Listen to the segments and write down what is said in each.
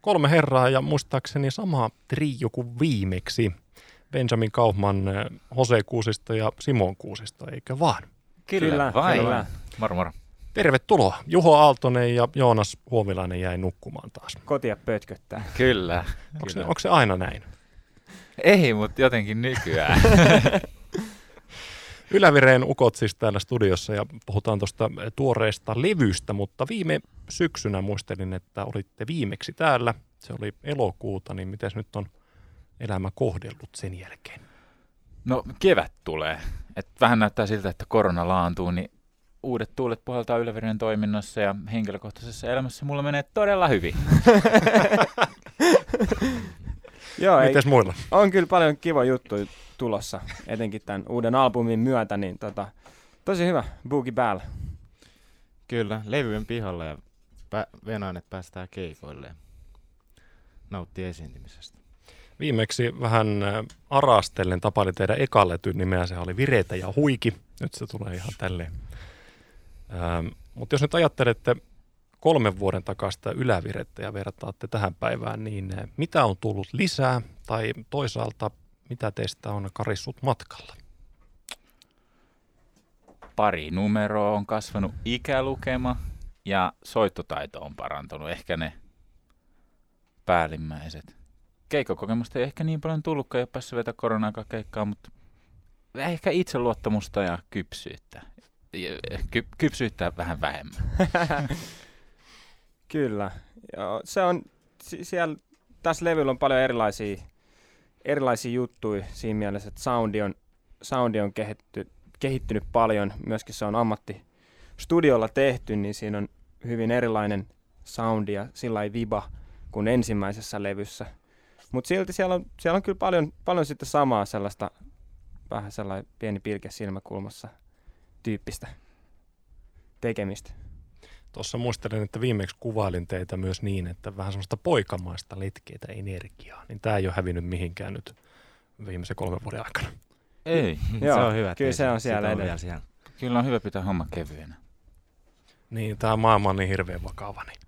kolme herraa ja muistaakseni sama trio kuin viimeksi. Benjamin Kaufman, Jose Kuusisto ja Simon Kuusisto, eikö vaan? Kyllä, kyllä. Moro, moro. Tervetuloa. Juho Aaltonen ja Joonas Huomilainen jäi nukkumaan taas. Kotia pötköttää. Kyllä. Onko, kyllä. Se, onko se aina näin? Ei, mutta jotenkin nykyään. Ylävireen ukot siis täällä studiossa ja puhutaan tuosta tuoreesta levystä, mutta viime syksynä muistelin, että olitte viimeksi täällä. Se oli elokuuta, niin miten nyt on elämä kohdellut sen jälkeen? No kevät tulee. Et vähän näyttää siltä, että korona laantuu, niin uudet tuulet puhaltaa Ylävireen toiminnassa ja henkilökohtaisessa elämässä mulla menee todella hyvin. Joo, Mites ei, muilla? On kyllä paljon kiva juttu tulossa, etenkin tämän uuden albumin myötä, niin tota, tosi hyvä, Boogie Bell. Kyllä, levyjen pihalla ja pä- venaan, että päästään keikoille ja nauttii esiintymisestä. Viimeksi vähän äh, arastellen tapaili teidän ekalletyn nimeä, se oli Vireitä ja Huiki. Nyt se tulee ihan tälleen. Ähm, Mutta jos nyt ajattelette kolmen vuoden takasta ylävirettä ja vertaatte tähän päivään, niin äh, mitä on tullut lisää tai toisaalta mitä teistä on karissut matkalla? Pari numeroa on kasvanut ikälukema ja soittotaito on parantunut. Ehkä ne päällimmäiset. Keikkokokemusta ei ehkä niin paljon tullutkaan, ei ole päässyt vetä koronaa keikkaa, mutta ehkä itseluottamusta ja kypsyyttä. Ky- kypsyyttä vähän vähemmän. Kyllä. Joo, se on, siellä, tässä levyllä on paljon erilaisia erilaisia juttuja siinä mielessä, että soundi on, soundi on kehitty, kehittynyt paljon. Myöskin se on ammatti studiolla tehty, niin siinä on hyvin erilainen soundi ja sillä viba kuin ensimmäisessä levyssä. Mutta silti siellä on, siellä on kyllä paljon, paljon sitten samaa sellaista, vähän sellainen pieni pilke silmäkulmassa tyyppistä tekemistä. Tuossa muistelin, että viimeksi kuvailin teitä myös niin, että vähän semmoista poikamaista letkeitä energiaa, niin tämä ei ole hävinnyt mihinkään nyt viimeisen kolmen vuoden aikana. Ei. Joo, se on hyvä. Kyllä se on siellä edelleen. Siellä. Kyllä on hyvä pitää homma kevyenä. Niin, tämä maailma on niin hirveän vakava, niin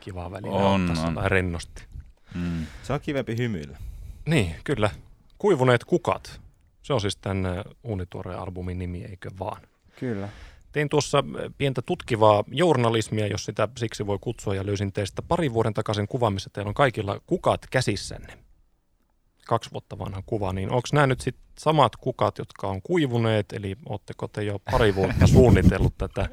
kiva välillä on, on. tai rennosti. Mm. Se on kivempi hymyillä. Niin, kyllä. Kuivuneet kukat. Se on siis tämän uunituoreen albumin nimi, eikö vaan? Kyllä. Tein tuossa äh, pientä tutkivaa journalismia, jos sitä siksi voi kutsua, ja löysin teistä parin vuoden takaisin kuva, missä teillä on kaikilla kukat käsissänne. Kaksi vuotta vanha kuva, niin onko nämä nyt sitten samat kukat, jotka on kuivuneet, eli oletteko te jo pari vuotta suunnitellut tätä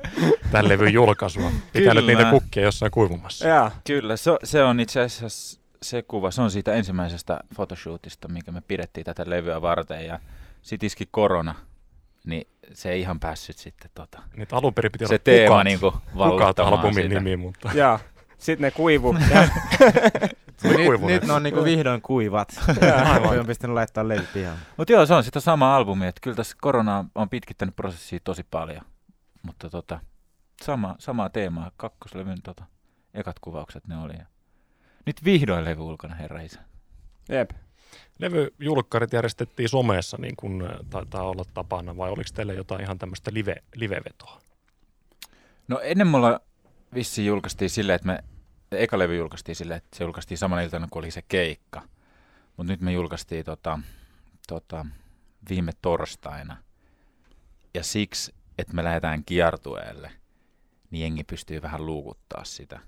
tämän levyn julkaisua? Pitää nyt niitä kukkia jossain kuivumassa. Ja. Kyllä, se, se on itse asiassa se kuva, se on siitä ensimmäisestä photoshootista, mikä me pidettiin tätä levyä varten, ja sitten iski korona, niin se ei ihan päässyt sitten tota, Nyt alun perin piti se olla teema kukat, niin kukat albumin sitä. nimi, mutta... Jaa, sitten ne kuivu. nyt, nyt ne on niinku vihdoin kuivat. Aivan. on pistänyt laittaa levy pihaan. Mutta joo, se on sitä sama albumi, että kyllä tässä korona on pitkittänyt prosessia tosi paljon. Mutta tota, sama, samaa teemaa, kakkoslevyn tota, ekat kuvaukset ne oli. Ja nyt vihdoin levy ulkona, herra isä. Jep. Levyjulkkarit järjestettiin somessa, niin kuin taitaa olla tapana, vai oliko teillä jotain ihan tämmöistä live, live-vetoa? No ennen mulla vissi julkaistiin silleen, että me, eka levy julkaistiin silleen, että se julkaistiin samana iltana, kun oli se keikka. Mutta nyt me julkaistiin tota, tota, viime torstaina. Ja siksi, että me lähdetään kiertueelle, niin jengi pystyy vähän luukuttaa sitä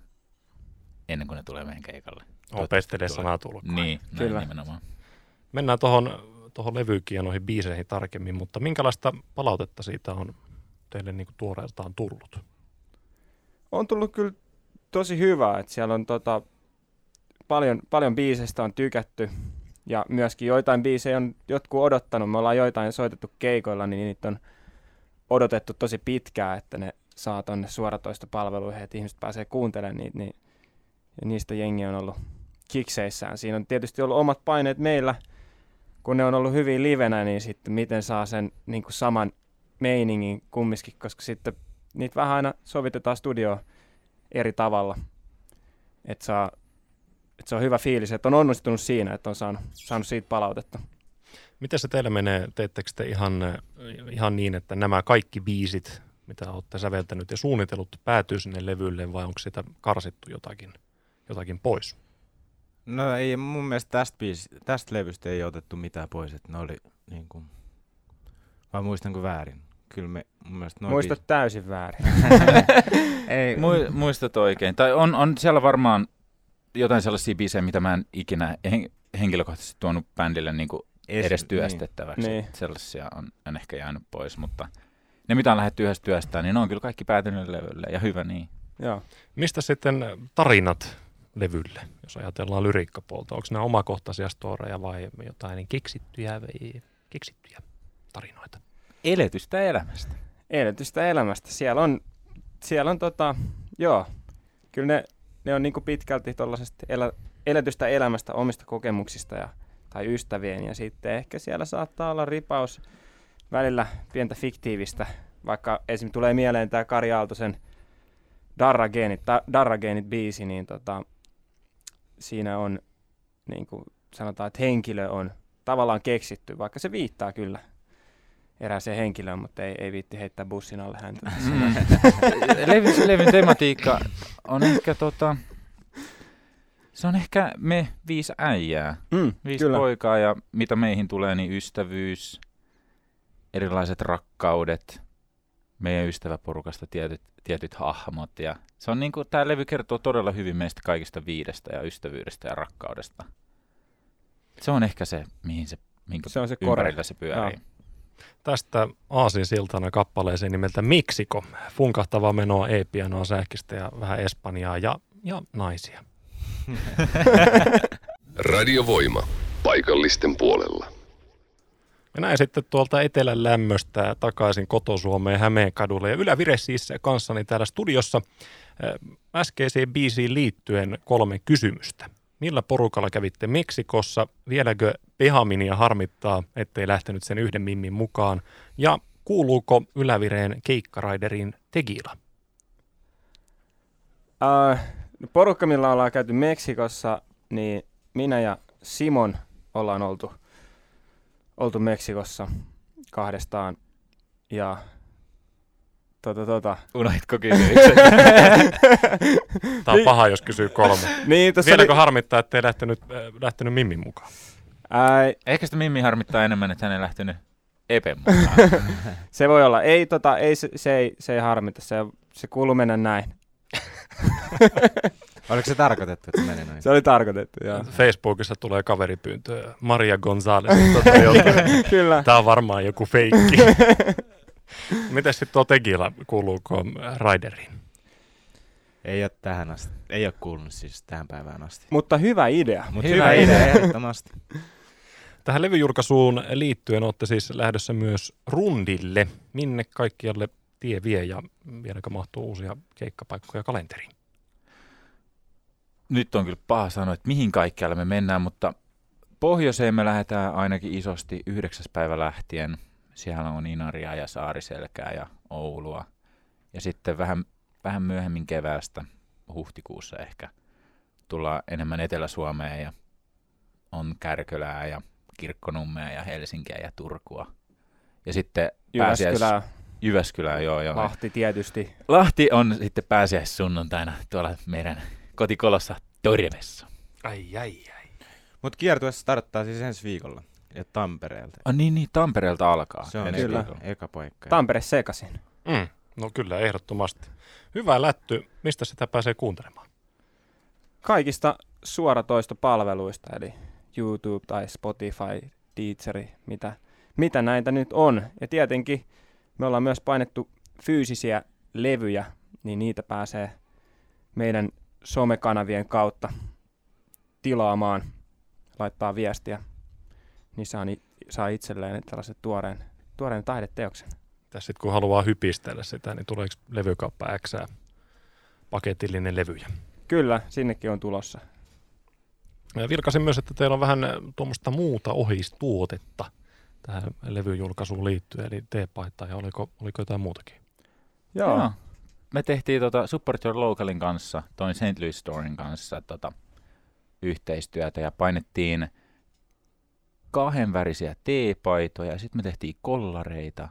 ennen kuin ne tulee meidän keikalle. Sanaa tullut. Niin, Kyllä. nimenomaan. Mennään tuohon tuohon levykin ja noihin biiseihin tarkemmin, mutta minkälaista palautetta siitä on teille niin tuoreeltaan tullut? On tullut kyllä tosi hyvää, että siellä on tota, paljon, paljon biiseistä on tykätty ja myöskin joitain biisejä on jotkut odottanut. Me ollaan joitain soitettu keikoilla, niin niitä on odotettu tosi pitkään, että ne saa tuonne suoratoistopalveluihin, että ihmiset pääsee kuuntelemaan niitä, niin niistä jengi on ollut kikseissään. Siinä on tietysti ollut omat paineet meillä, kun ne on ollut hyvin livenä, niin sitten miten saa sen niin kuin saman meiningin kumminkin, koska sitten niitä vähän aina sovitetaan studio eri tavalla, että saa että se on hyvä fiilis, että on onnistunut siinä, että on saanut, saanut siitä palautetta. Miten se teille menee? Teettekö te ihan, ihan niin, että nämä kaikki biisit, mitä olette säveltänyt ja suunnitellut, päätyy sinne levylle vai onko sitä karsittu jotakin, jotakin pois? No ei mun mielestä tästä, biisi, tästä levystä ei otettu mitään pois, että ne oli niin kuin, vai muistanko väärin? Kyllä me mun mielestä noin Muistat täysin väärin. ei, Mu- muistat oikein. Tai on, on siellä varmaan jotain sellaisia biisejä, mitä mä en ikinä hen- henkilökohtaisesti tuonut bändille niin kuin es- edes työstettäväksi. Niin. Niin. Sellaisia on, on ehkä jäänyt pois, mutta ne mitä on lähdetty yhdessä työstään, niin ne on kyllä kaikki päätynyt levylle ja hyvä niin. Joo. Mistä sitten tarinat levylle, jos ajatellaan lyriikkapuolta? Onko nämä omakohtaisia storeja vai jotain keksittyjä, vai keksittyjä tarinoita? Eletystä elämästä. Eletystä elämästä. Siellä on, siellä on tota, joo, kyllä ne, ne on niinku pitkälti tuollaisesta elä, eletystä elämästä, omista kokemuksista ja, tai ystävien. Ja sitten ehkä siellä saattaa olla ripaus välillä pientä fiktiivistä, vaikka esim. tulee mieleen tämä Kari Aaltosen Darrageenit, Darrageenit biisi, niin tota, siinä on, niin kuin sanotaan, että henkilö on tavallaan keksitty, vaikka se viittaa kyllä erääseen henkilöön, mutta ei, ei viitti heittää bussin alle häntä. Mm. levyn, levyn tematiikka on ehkä tota, se on ehkä me viisi äijää, Mm, viisi kyllä. poikaa ja mitä meihin tulee, niin ystävyys, erilaiset rakkaudet, meidän ystäväporukasta tietyt, tietyt hahmot ja se on niinku, tämä levy kertoo todella hyvin meistä kaikista viidestä ja ystävyydestä ja rakkaudesta. Se on ehkä se, mihin se, minkä Se on se kore. ympärillä se pyörii. Joo. Tästä Aasin siltana kappaleeseen nimeltä Miksiko. Funkahtavaa menoa, e-pianoa, sähkistä ja vähän espanjaa ja, ja naisia. Radiovoima. Paikallisten puolella. Ja näin sitten tuolta etelän lämmöstä takaisin kotosuomeen Hämeenkadulle. Ja Ylävire siis kanssani täällä studiossa. Äh, Äskeiseen biisiin liittyen kolme kysymystä. Millä porukalla kävitte Meksikossa? Vieläkö Pehaminia harmittaa, ettei lähtenyt sen yhden mimmin mukaan? Ja kuuluuko Ylävireen keikkaraideriin Tegila? Uh, porukka, millä ollaan käyty Meksikossa, niin minä ja Simon ollaan oltu, oltu Meksikossa kahdestaan. Ja tota, tota. Unohditko kysymyksen? Tämä on paha, jos kysyy kolme. Niin, Vieläkö oli, harmittaa, ettei lähtenyt, äh, lähtenyt mimmin mukaan? ää, Ehkä sitä Mimmi harmittaa enemmän, että hän ei lähtenyt Epen mukaan. se voi olla. Ei, tota, ei, se, se, ei, se ei harmita. Se, se kuuluu mennä näin. Oliko se tarkoitettu, että se meni noin? Se oli tarkoitettu, joo. Facebookissa tulee kaveripyyntö Maria Gonzalez. Tota. Kyllä. Tämä on varmaan joku feikki. Miten sitten tuo Tegila, kuuluuko Raideriin? Ei ole tähän asti. Ei ole kuulunut siis tähän päivään asti. Mutta hyvä idea. Mutta Hyvä hyvä, idea. idea ehdottomasti. Tähän levyjulkaisuun liittyen olette siis lähdössä myös rundille. Minne kaikkialle tie vie ja vieläkö mahtuu uusia keikkapaikkoja kalenteriin? Nyt on kyllä paha sanoa, että mihin kaikkialle me mennään, mutta pohjoiseen me lähdetään ainakin isosti yhdeksäs päivä lähtien. Siellä on Inaria ja Saariselkää ja Oulua. Ja sitten vähän, vähän myöhemmin keväästä, huhtikuussa ehkä, tullaan enemmän Etelä-Suomeen ja on Kärkölää ja Kirkkonummea ja Helsinkiä ja Turkua. Ja sitten pääsiäis... Jyväskylä, Jyväskylää, joo joo. Lahti tietysti. Lahti on sitten pääsiäissunnuntaina tuolla meidän kotikolossa Torvessa. Ai, ai, ai. Mutta kiertue starttaa siis ensi viikolla. Ja Tampereelta. Ah, niin, niin, Tampereelta alkaa. Se on kyllä. viikolla. eka paikka. Tampere sekasin. Mm, no kyllä, ehdottomasti. Hyvä lätty. Mistä sitä pääsee kuuntelemaan? Kaikista suoratoistopalveluista, eli YouTube tai Spotify, Deezeri, mitä, mitä näitä nyt on. Ja tietenkin me ollaan myös painettu fyysisiä levyjä, niin niitä pääsee meidän somekanavien kautta tilaamaan, laittaa viestiä, niin saa, ni- saa itselleen tällaisen tuoreen, tuoreen taideteoksen. Tässä sitten kun haluaa hypistellä sitä, niin tuleeko levykauppa X paketillinen levyjä? Kyllä, sinnekin on tulossa. Ja Vilkasin myös, että teillä on vähän äh, tuommoista muuta ohistuotetta tähän levyjulkaisuun liittyen, eli teepaita ja oliko, oliko jotain muutakin? Joo, Joo. Me tehtiin tota Support Your Localin kanssa, toin St. Louis Storin kanssa tota, yhteistyötä ja painettiin kahdenvärisiä teepaitoja. Sitten me tehtiin kollareita,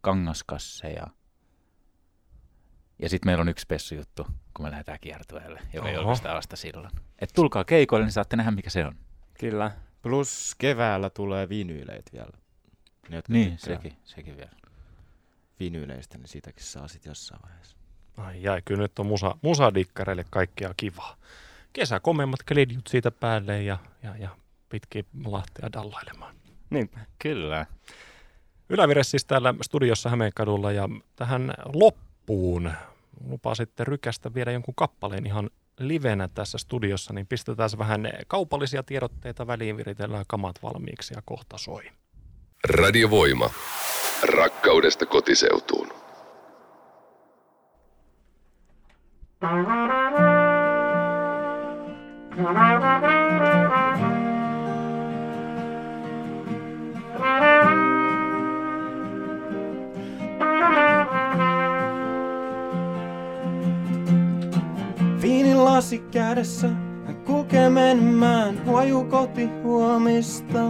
kangaskasseja, Ja sitten meillä on yksi spessujuttu, kun me lähdetään kiertueelle, joka Oho. julkaistaan vasta silloin. Et tulkaa keikoille, niin saatte nähdä, mikä se on. Kyllä. Plus keväällä tulee vinyyleet vielä. Ne, Niin, tykkää sekin, sekin vielä. Vinyyleistä, niin siitäkin saa sit jossain vaiheessa. Ai jai, kyllä nyt on musa, musadikkareille kaikkea kivaa. Kesä komeimmat klidjut siitä päälle ja, ja, ja pitkin Lahtea dallailemaan. Niinpä. Kyllä. Ylävire siis täällä studiossa Hämeenkadulla ja tähän loppuun lupaa sitten rykästä viedä jonkun kappaleen ihan livenä tässä studiossa, niin pistetään vähän kaupallisia tiedotteita väliin, viritellään kamat valmiiksi ja kohta soi. Radiovoima. Rakkaudesta kotiseutuun. Viinin lasi kädessä, hän kulkee menemään huoju koti huomista.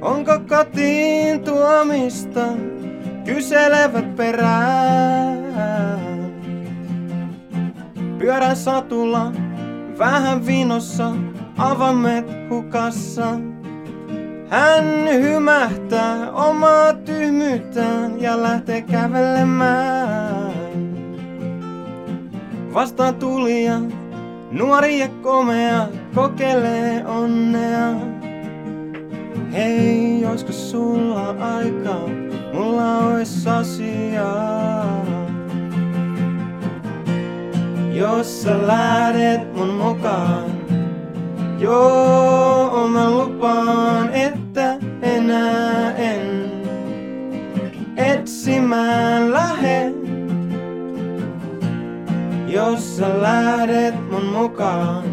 Onko kotiin tuomista? Kyselevät perään. Pyörän satulla, vähän vinossa, avamet hukassa. Hän hymähtää omaa tyhmyyttään ja lähtee kävelemään. Vastaan tulija, nuori ja komea, kokeilee onnea. Hei, oisko sulla aikaa, mulla ois asiaa. Jos sä lähdet mun mukaan, joo, mä lupaan, että enää en etsimään lähde. Jos sä lähdet mun mukaan,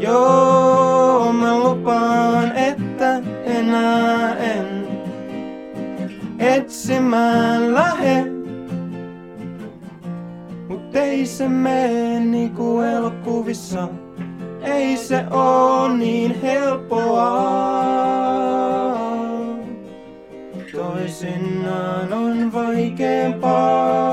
joo, mä lupaan, että enää en etsimään lähde. Ei se mene niinku elokuvissa, ei se oo niin helppoa. Toisinaan on vaikeampaa.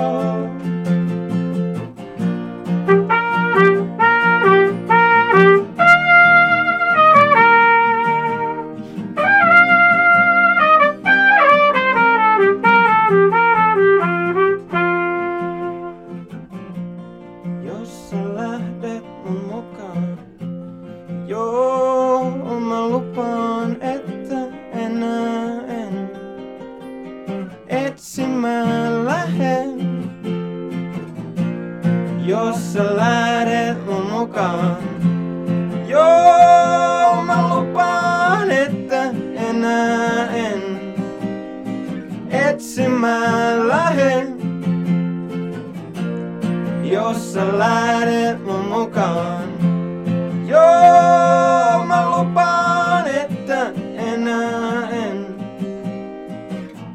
Etsimään lähden. Jos sä lähdet mun mukaan. Joo, mä lupaan, että enää en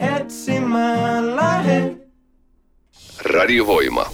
etsimään lähde. Radiovoima.